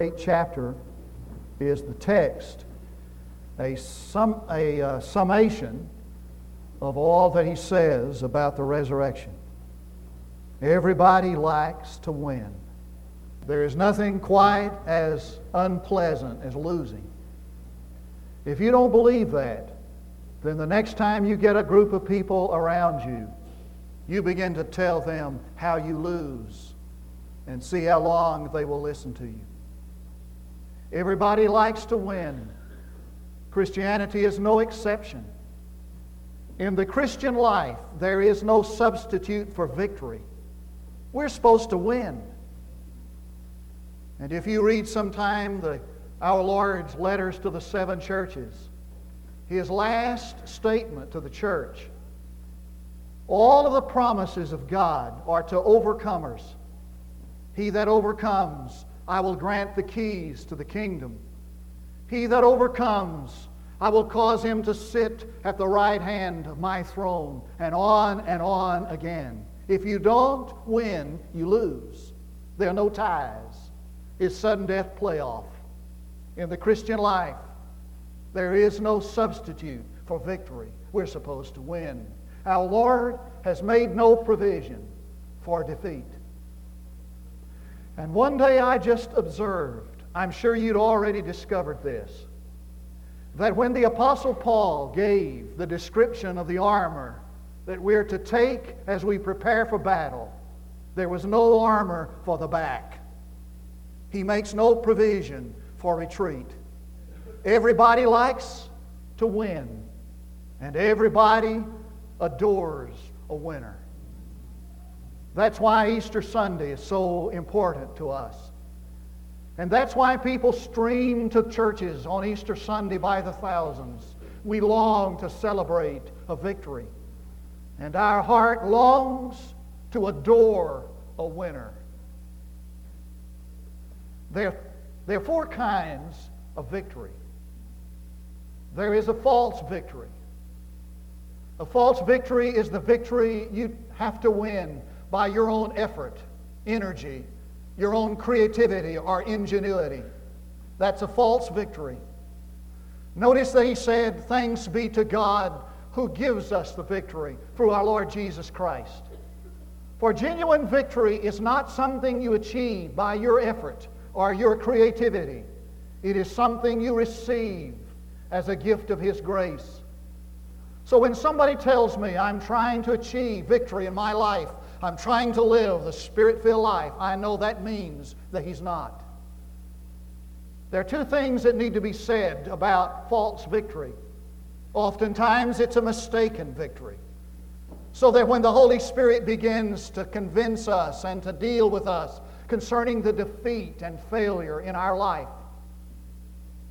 eighth chapter is the text, a, sum, a uh, summation of all that he says about the resurrection. Everybody likes to win. There is nothing quite as unpleasant as losing. If you don't believe that, then the next time you get a group of people around you, you begin to tell them how you lose and see how long they will listen to you. Everybody likes to win. Christianity is no exception. In the Christian life, there is no substitute for victory. We're supposed to win. And if you read sometime the, our Lord's letters to the seven churches, his last statement to the church, all of the promises of God are to overcomers. He that overcomes, I will grant the keys to the kingdom. He that overcomes, I will cause him to sit at the right hand of my throne, and on and on again. If you don't win, you lose. There are no ties. It's sudden death playoff. In the Christian life, there is no substitute for victory. We're supposed to win. Our Lord has made no provision for defeat. And one day I just observed, I'm sure you'd already discovered this, that when the Apostle Paul gave the description of the armor that we're to take as we prepare for battle, there was no armor for the back. He makes no provision for retreat. Everybody likes to win, and everybody adores a winner. That's why Easter Sunday is so important to us. And that's why people stream to churches on Easter Sunday by the thousands. We long to celebrate a victory. And our heart longs to adore a winner. There, there are four kinds of victory. There is a false victory. A false victory is the victory you have to win by your own effort, energy, your own creativity or ingenuity. That's a false victory. Notice that he said, Thanks be to God who gives us the victory through our Lord Jesus Christ. For genuine victory is not something you achieve by your effort or your creativity. It is something you receive as a gift of His grace. So when somebody tells me I'm trying to achieve victory in my life, I'm trying to live the spirit filled life, I know that means that he's not. There are two things that need to be said about false victory. Oftentimes, it's a mistaken victory. So that when the Holy Spirit begins to convince us and to deal with us concerning the defeat and failure in our life,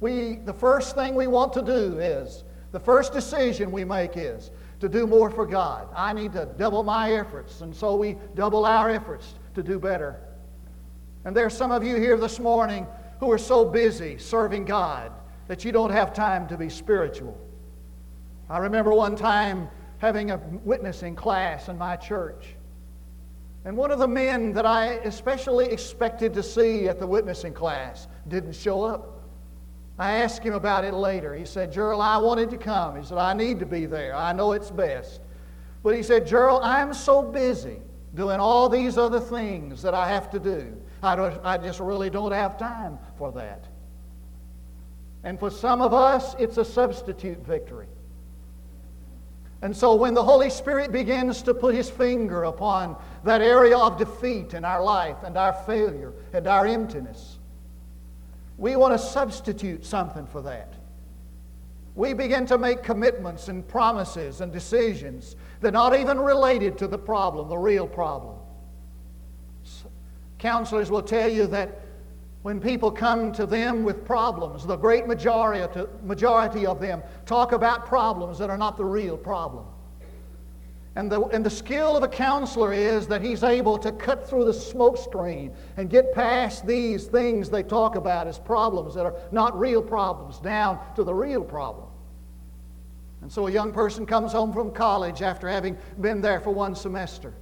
we, the first thing we want to do is, the first decision we make is, to do more for God. I need to double my efforts, and so we double our efforts to do better. And there's some of you here this morning who are so busy serving God that you don't have time to be spiritual. I remember one time having a witnessing class in my church. And one of the men that I especially expected to see at the witnessing class didn't show up. I asked him about it later. He said, Gerald, I wanted to come. He said, I need to be there. I know it's best. But he said, Gerald, I'm so busy doing all these other things that I have to do. I, I just really don't have time for that. And for some of us, it's a substitute victory. And so when the Holy Spirit begins to put his finger upon that area of defeat in our life and our failure and our emptiness, we want to substitute something for that. We begin to make commitments and promises and decisions that are not even related to the problem, the real problem. Counselors will tell you that when people come to them with problems, the great majority, of them talk about problems that are not the real problem. And the, and the skill of a counselor is that he's able to cut through the smoke screen and get past these things they talk about as problems that are not real problems down to the real problem. And so a young person comes home from college after having been there for one semester.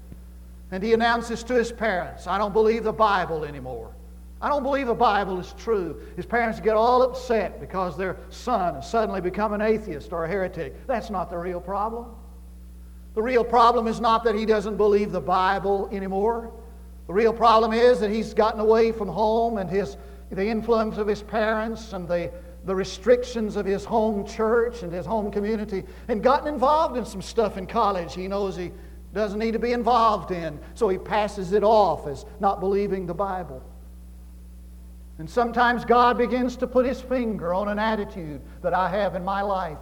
And he announces to his parents, I don't believe the Bible anymore. I don't believe the Bible is true. His parents get all upset because their son has suddenly become an atheist or a heretic. That's not the real problem. The real problem is not that he doesn't believe the Bible anymore. The real problem is that he's gotten away from home and his, the influence of his parents and the, the restrictions of his home church and his home community and gotten involved in some stuff in college he knows he doesn't need to be involved in. So he passes it off as not believing the Bible. And sometimes God begins to put his finger on an attitude that I have in my life.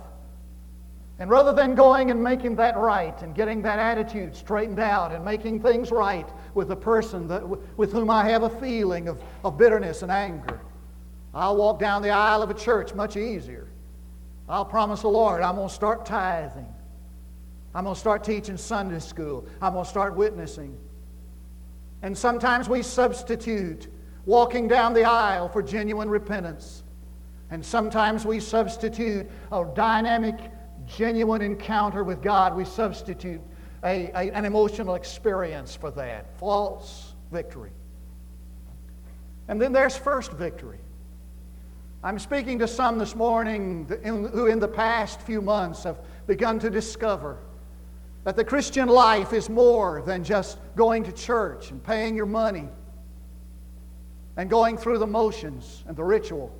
And rather than going and making that right and getting that attitude straightened out and making things right with the person that, with whom I have a feeling of, of bitterness and anger, I'll walk down the aisle of a church much easier. I'll promise the Lord I'm going to start tithing. I'm going to start teaching Sunday school. I'm going to start witnessing. And sometimes we substitute walking down the aisle for genuine repentance. And sometimes we substitute a dynamic, genuine encounter with God, we substitute a, a, an emotional experience for that. False victory. And then there's first victory. I'm speaking to some this morning who, in the past few months, have begun to discover that the Christian life is more than just going to church and paying your money and going through the motions and the ritual.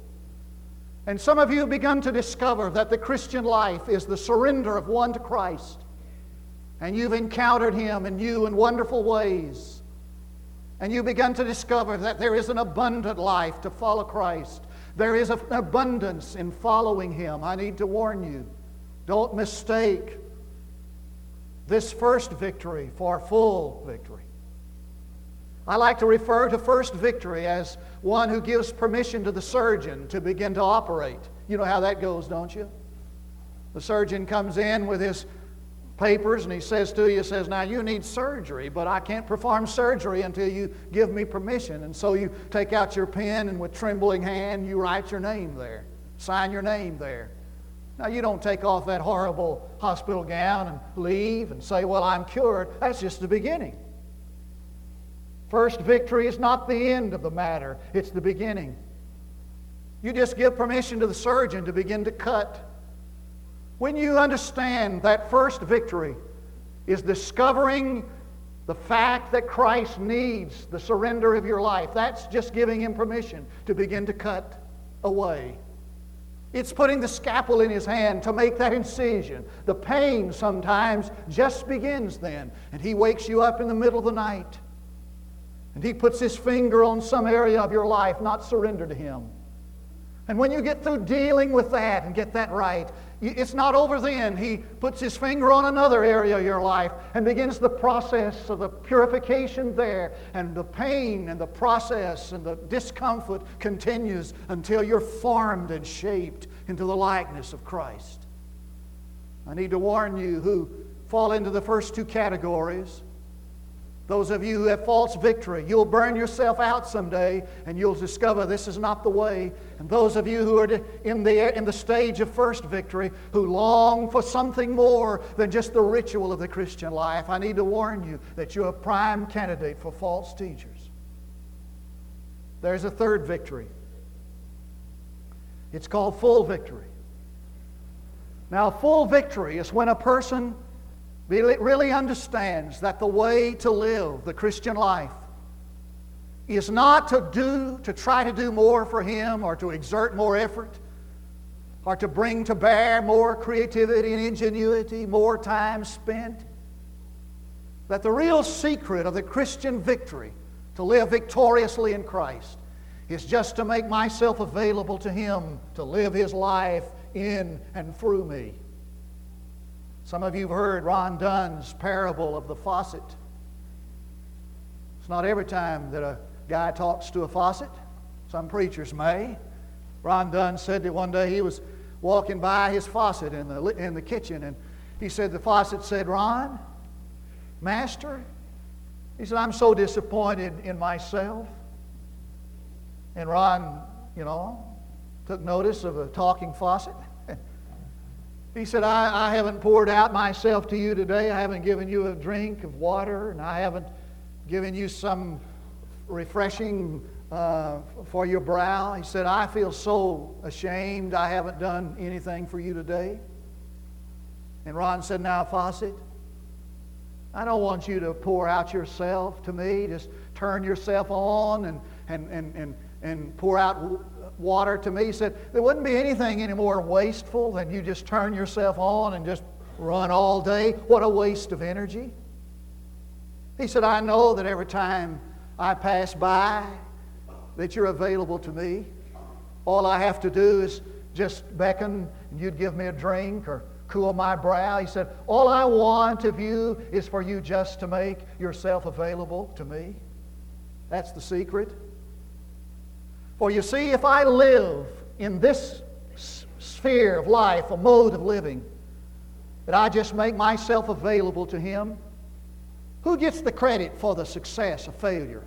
And some of you have begun to discover that the Christian life is the surrender of one to Christ. And you've encountered Him in new and wonderful ways. And you've begun to discover that there is an abundant life to follow Christ. There is an abundance in following Him. I need to warn you don't mistake this first victory for full victory. I like to refer to first victory as one who gives permission to the surgeon to begin to operate. You know how that goes, don't you? The surgeon comes in with his papers and he says to you, says, Now you need surgery, but I can't perform surgery until you give me permission. And so you take out your pen and with trembling hand you write your name there, sign your name there. Now you don't take off that horrible hospital gown and leave and say, Well, I'm cured. That's just the beginning. First victory is not the end of the matter, it's the beginning. You just give permission to the surgeon to begin to cut. When you understand that first victory is discovering the fact that Christ needs the surrender of your life, that's just giving him permission to begin to cut away. It's putting the scalpel in his hand to make that incision. The pain sometimes just begins then, and he wakes you up in the middle of the night and He puts His finger on some area of your life not surrendered to Him. And when you get through dealing with that and get that right, it's not over then. He puts his finger on another area of your life and begins the process of the purification there. And the pain and the process and the discomfort continues until you're formed and shaped into the likeness of Christ. I need to warn you who fall into the first two categories those of you who have false victory, you'll burn yourself out someday and you'll discover this is not the way. And those of you who are in the, in the stage of first victory, who long for something more than just the ritual of the Christian life, I need to warn you that you're a prime candidate for false teachers. There's a third victory. It's called full victory. Now, full victory is when a person really understands that the way to live the Christian life is not to do, to try to do more for Him or to exert more effort or to bring to bear more creativity and ingenuity, more time spent. That the real secret of the Christian victory, to live victoriously in Christ, is just to make myself available to Him to live His life in and through me. Some of you have heard Ron Dunn's parable of the faucet. It's not every time that a guy talks to a faucet. Some preachers may. Ron Dunn said that one day he was walking by his faucet in the, in the kitchen, and he said, The faucet said, Ron, Master, he said, I'm so disappointed in myself. And Ron, you know, took notice of a talking faucet. He said, I, I haven't poured out myself to you today. I haven't given you a drink of water, and I haven't given you some refreshing uh, for your brow. He said, I feel so ashamed I haven't done anything for you today. And Ron said, Now, Faucet, I don't want you to pour out yourself to me. Just turn yourself on and, and, and, and, and pour out water to me. He said, There wouldn't be anything any more wasteful than you just turn yourself on and just run all day. What a waste of energy. He said, I know that every time I pass by, that you're available to me. All I have to do is just beckon and you'd give me a drink or cool my brow. He said, All I want of you is for you just to make yourself available to me. That's the secret. For you see, if I live in this sphere of life, a mode of living, that I just make myself available to Him, who gets the credit for the success of failure?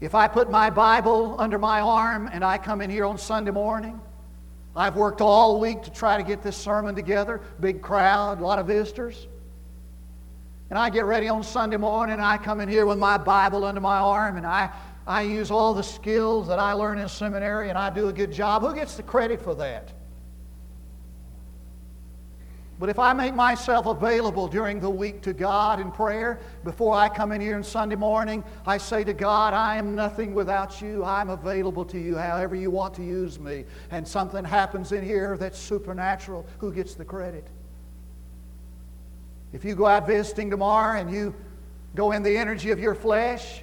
If I put my Bible under my arm and I come in here on Sunday morning, I've worked all week to try to get this sermon together, big crowd, a lot of visitors. And I get ready on Sunday morning and I come in here with my Bible under my arm and I, I use all the skills that I learned in seminary and I do a good job. Who gets the credit for that? But if I make myself available during the week to God in prayer, before I come in here on Sunday morning, I say to God, I am nothing without you. I'm available to you however you want to use me. And something happens in here that's supernatural. Who gets the credit? If you go out visiting tomorrow and you go in the energy of your flesh,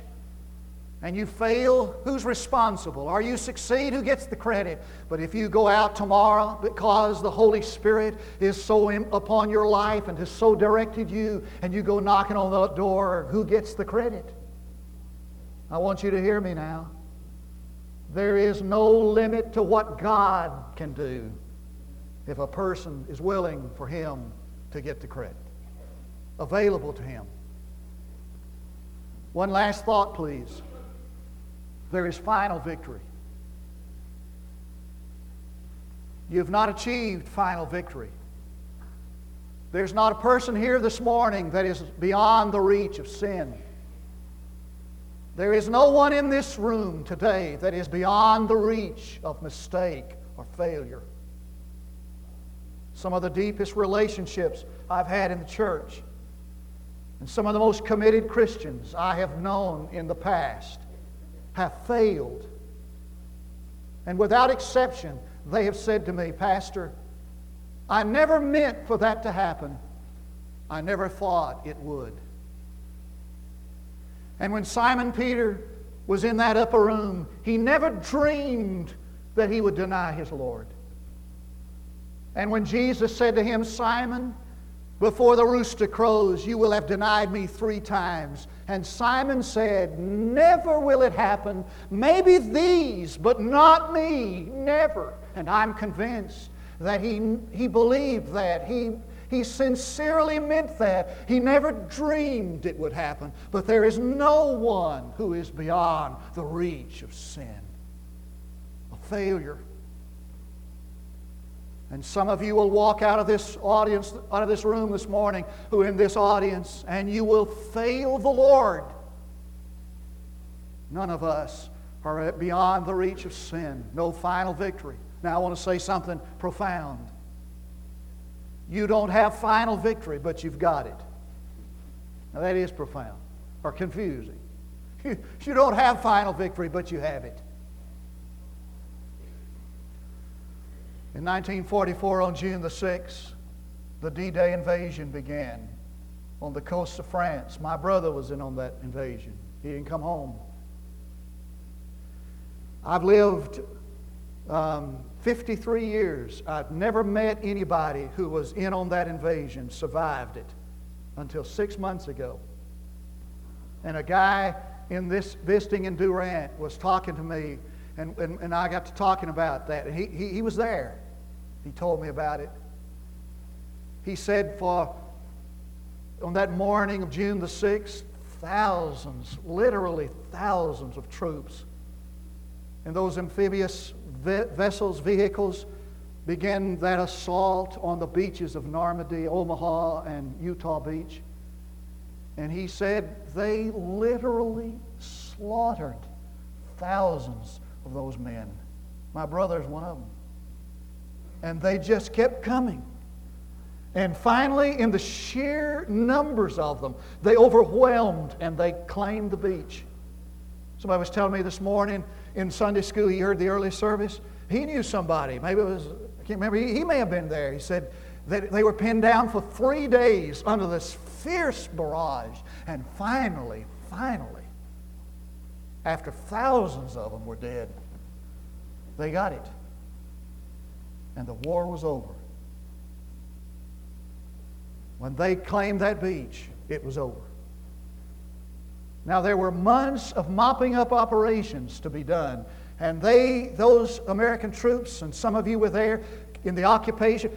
and you fail, who's responsible? Or you succeed, who gets the credit? But if you go out tomorrow because the Holy Spirit is so upon your life and has so directed you, and you go knocking on the door, who gets the credit? I want you to hear me now. There is no limit to what God can do if a person is willing for Him to get the credit. Available to Him. One last thought, please there is final victory. You've not achieved final victory. There's not a person here this morning that is beyond the reach of sin. There is no one in this room today that is beyond the reach of mistake or failure. Some of the deepest relationships I've had in the church and some of the most committed Christians I have known in the past have failed. And without exception, they have said to me, Pastor, I never meant for that to happen. I never thought it would. And when Simon Peter was in that upper room, he never dreamed that he would deny his Lord. And when Jesus said to him, Simon, before the rooster crows, you will have denied me three times. And Simon said, Never will it happen. Maybe these, but not me. Never. And I'm convinced that he, he believed that. He, he sincerely meant that. He never dreamed it would happen. But there is no one who is beyond the reach of sin, a failure and some of you will walk out of this audience, out of this room this morning, who in this audience, and you will fail the Lord. None of us are beyond the reach of sin. No final victory. Now, I want to say something profound. You don't have final victory, but you've got it. Now, that is profound or confusing. You don't have final victory, but you have it. In 1944, on June the 6th, the D Day invasion began on the coast of France. My brother was in on that invasion. He didn't come home. I've lived um, 53 years. I've never met anybody who was in on that invasion, survived it, until six months ago. And a guy in this visiting in Durant was talking to me, and, and, and I got to talking about that. He, he, he was there. He told me about it. He said for on that morning of June the 6th, thousands, literally thousands of troops in those amphibious vessels, vehicles, began that assault on the beaches of Normandy, Omaha, and Utah Beach. And he said they literally slaughtered thousands of those men. My brother is one of them. And they just kept coming. And finally, in the sheer numbers of them, they overwhelmed and they claimed the beach. Somebody was telling me this morning in Sunday school, he heard the early service. He knew somebody. Maybe it was, I can't remember. He, he may have been there. He said that they were pinned down for three days under this fierce barrage. And finally, finally, after thousands of them were dead, they got it. And the war was over. When they claimed that beach, it was over. Now, there were months of mopping up operations to be done. And they, those American troops, and some of you were there in the occupation,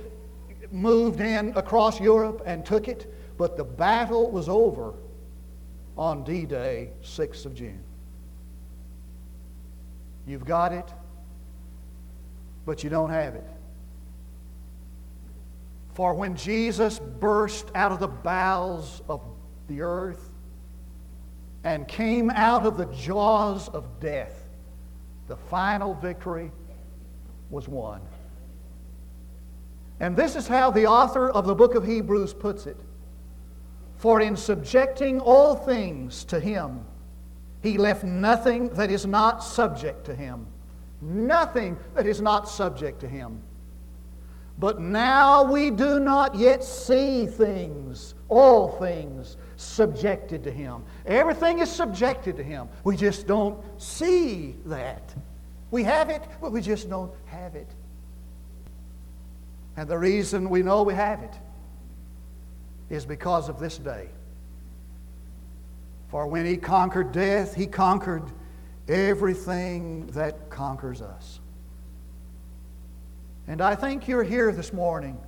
moved in across Europe and took it. But the battle was over on D Day, 6th of June. You've got it, but you don't have it. For when Jesus burst out of the bowels of the earth and came out of the jaws of death, the final victory was won. And this is how the author of the book of Hebrews puts it. For in subjecting all things to him, he left nothing that is not subject to him. Nothing that is not subject to him. But now we do not yet see things, all things subjected to him. Everything is subjected to him. We just don't see that. We have it, but we just don't have it. And the reason we know we have it is because of this day. For when he conquered death, he conquered everything that conquers us. And I think you're here this morning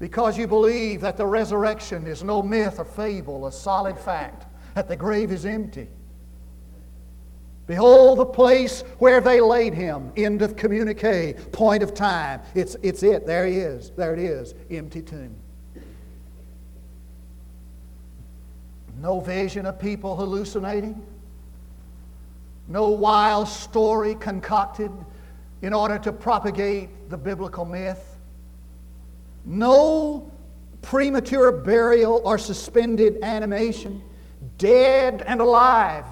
because you believe that the resurrection is no myth or fable, a solid fact, that the grave is empty. Behold the place where they laid him. End of communique, point of time. It's, it's it. There he is. There it is. Empty tomb. No vision of people hallucinating. No wild story concocted in order to propagate the biblical myth. No premature burial or suspended animation. Dead and alive.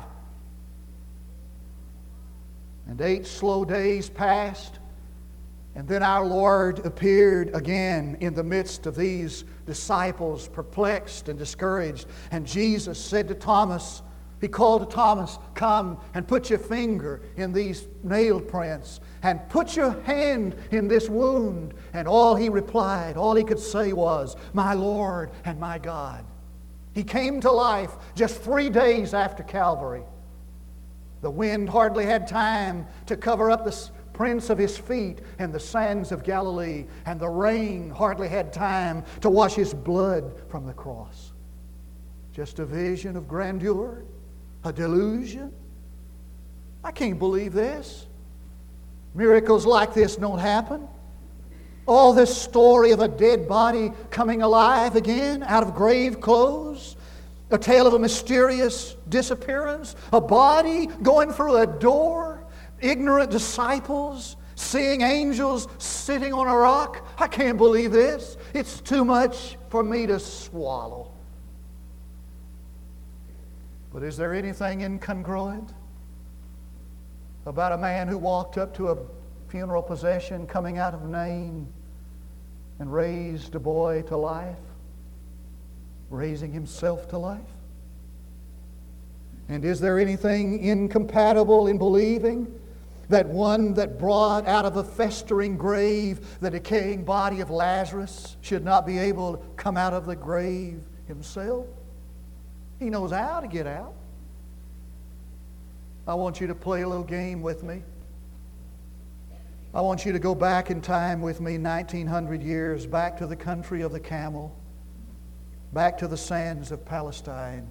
And eight slow days passed. And then our Lord appeared again in the midst of these disciples, perplexed and discouraged. And Jesus said to Thomas, He called to Thomas, Come and put your finger in these nail prints and put your hand in this wound. And all he replied, all he could say was, My Lord and my God. He came to life just three days after Calvary. The wind hardly had time to cover up the prints of his feet in the sands of Galilee, and the rain hardly had time to wash his blood from the cross. Just a vision of grandeur, a delusion. I can't believe this. Miracles like this don't happen. All this story of a dead body coming alive again out of grave clothes, a tale of a mysterious disappearance, a body going through a door, ignorant disciples seeing angels sitting on a rock. I can't believe this. It's too much for me to swallow. But is there anything incongruent about a man who walked up to a funeral procession coming out of Nain and raised a boy to life? Raising himself to life? And is there anything incompatible in believing that one that brought out of a festering grave the decaying body of Lazarus should not be able to come out of the grave himself? He knows how to get out. I want you to play a little game with me. I want you to go back in time with me 1900 years, back to the country of the camel, back to the sands of Palestine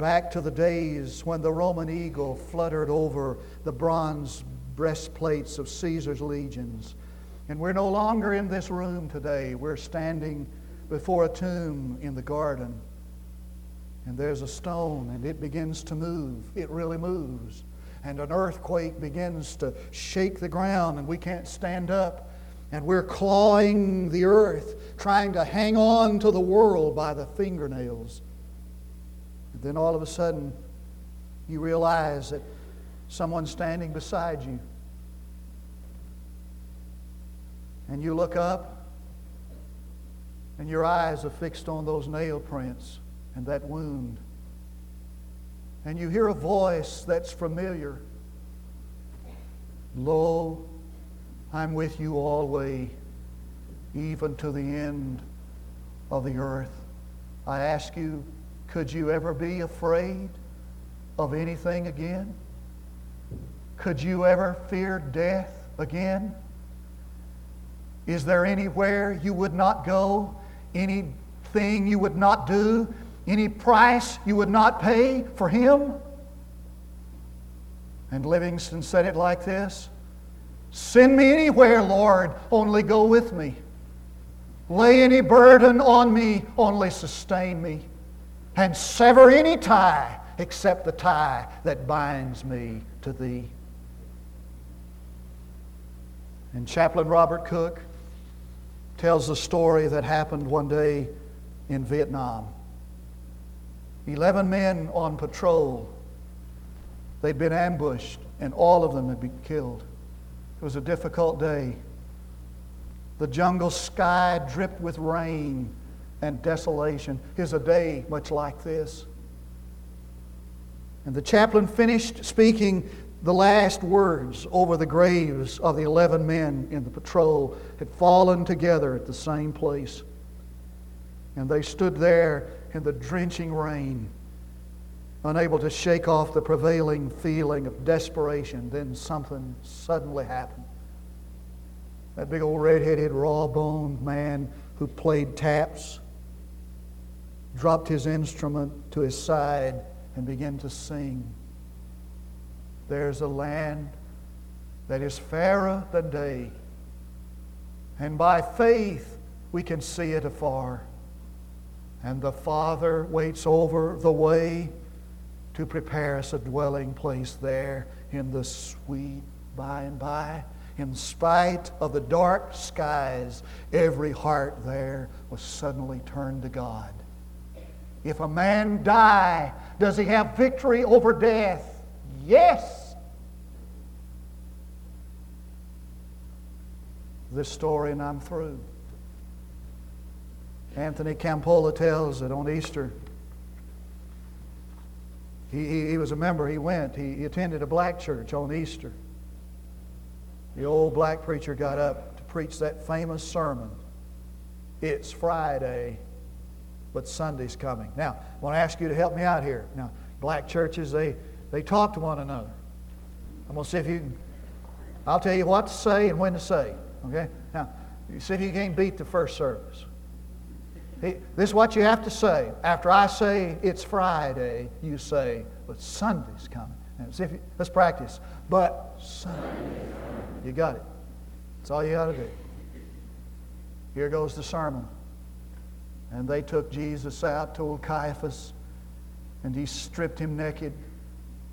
back to the days when the Roman eagle fluttered over the bronze breastplates of Caesar's legions. And we're no longer in this room today. We're standing before a tomb in the garden. And there's a stone, and it begins to move. It really moves. and an earthquake begins to shake the ground and we can't stand up. And we're clawing the earth, trying to hang on to the world by the fingernails. And then all of a sudden, you realize that someone's standing beside you. And you look up, and your eyes are fixed on those nail prints and that wound. And you hear a voice that's familiar. Lo, I'm with you always, even to the end of the earth. I ask you, could you ever be afraid of anything again? Could you ever fear death again? Is there anywhere you would not go? Anything you would not do? Any price you would not pay for him? And Livingstone said it like this Send me anywhere, Lord, only go with me. Lay any burden on me, only sustain me. And sever any tie except the tie that binds me to thee. And Chaplain Robert Cook tells a story that happened one day in Vietnam. Eleven men on patrol. They'd been ambushed, and all of them had been killed. It was a difficult day. The jungle sky dripped with rain and desolation. Here's a day much like this. And the chaplain finished speaking the last words over the graves of the 11 men in the patrol had fallen together at the same place. And they stood there in the drenching rain, unable to shake off the prevailing feeling of desperation. Then something suddenly happened. That big old red-headed, raw-boned man who played taps dropped his instrument to his side and began to sing. There's a land that is fairer than day, and by faith we can see it afar. And the Father waits over the way to prepare us a dwelling place there in the sweet by and by. In spite of the dark skies, every heart there was suddenly turned to God. If a man die, does he have victory over death? Yes. this story and I'm through. Anthony Campolo tells that on Easter, he, he, he, was a member, he went, he, he attended a black church on Easter. The old black preacher got up to preach that famous sermon. It's Friday, but Sunday's coming. Now, I want to ask you to help me out here. Now, black churches, they, they talk to one another. I'm going to see if you can, I'll tell you what to say and when to say. Okay? Now, you see if you can't beat the first service. This is what you have to say. After I say it's Friday, you say, but Sunday's coming. If you, let's practice. But Sunday. You got it. That's all you got to do. Here goes the sermon. And they took Jesus out, told Caiaphas, and he stripped him naked,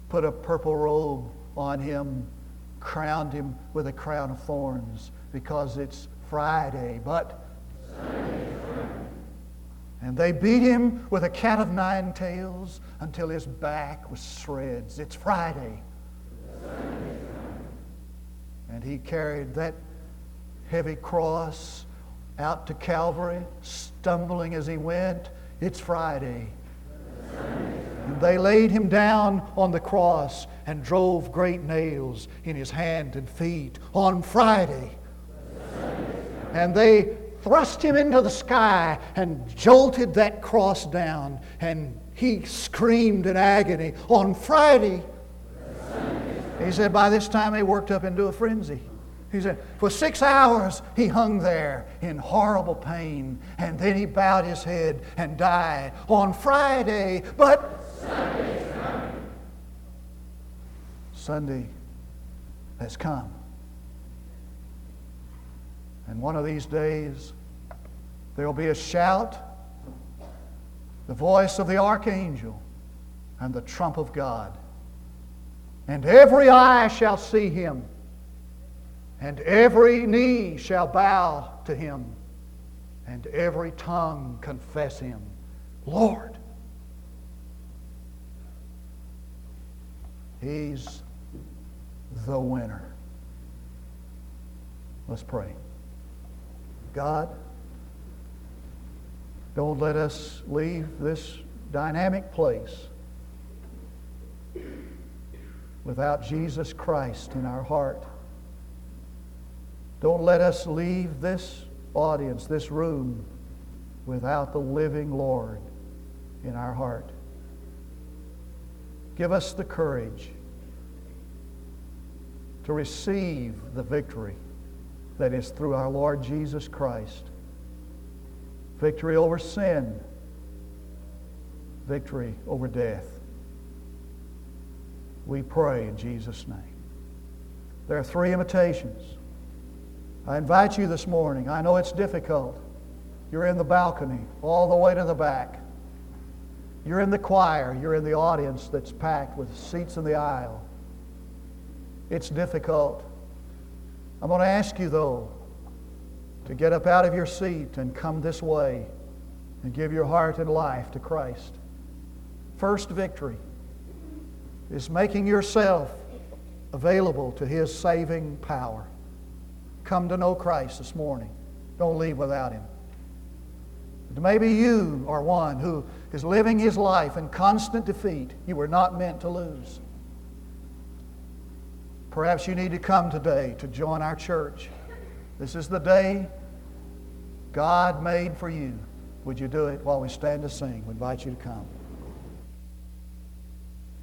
put a purple robe on him, crowned him with a crown of thorns because it's Friday, but and they beat him with a cat of nine tails until his back was shreds. It's Friday. And he carried that heavy cross out to Calvary, stumbling as he went. It's Friday. And they laid him down on the cross and drove great nails in his hand and feet on Friday. And they thrust him into the sky and jolted that cross down. And he screamed in agony. On Friday, he said, by this time he worked up into a frenzy. He said, for six hours he hung there in horrible pain, and then he bowed his head and died on Friday. But Sunday has come. And one of these days, there will be a shout, the voice of the archangel, and the trump of God. and every eye shall see him, and every knee shall bow to him, and every tongue confess him, Lord. He's the winner. Let's pray. God, don't let us leave this dynamic place without Jesus Christ in our heart. Don't let us leave this audience, this room, without the living Lord in our heart. Give us the courage to receive the victory that is through our Lord Jesus Christ. Victory over sin, victory over death. We pray in Jesus' name. There are three invitations. I invite you this morning. I know it's difficult. You're in the balcony, all the way to the back. You're in the choir. You're in the audience that's packed with seats in the aisle. It's difficult. I'm going to ask you, though, to get up out of your seat and come this way and give your heart and life to Christ. First victory is making yourself available to His saving power. Come to know Christ this morning. Don't leave without Him. Maybe you are one who is living his life in constant defeat. You were not meant to lose. Perhaps you need to come today to join our church. This is the day God made for you. Would you do it while we stand to sing? We invite you to come.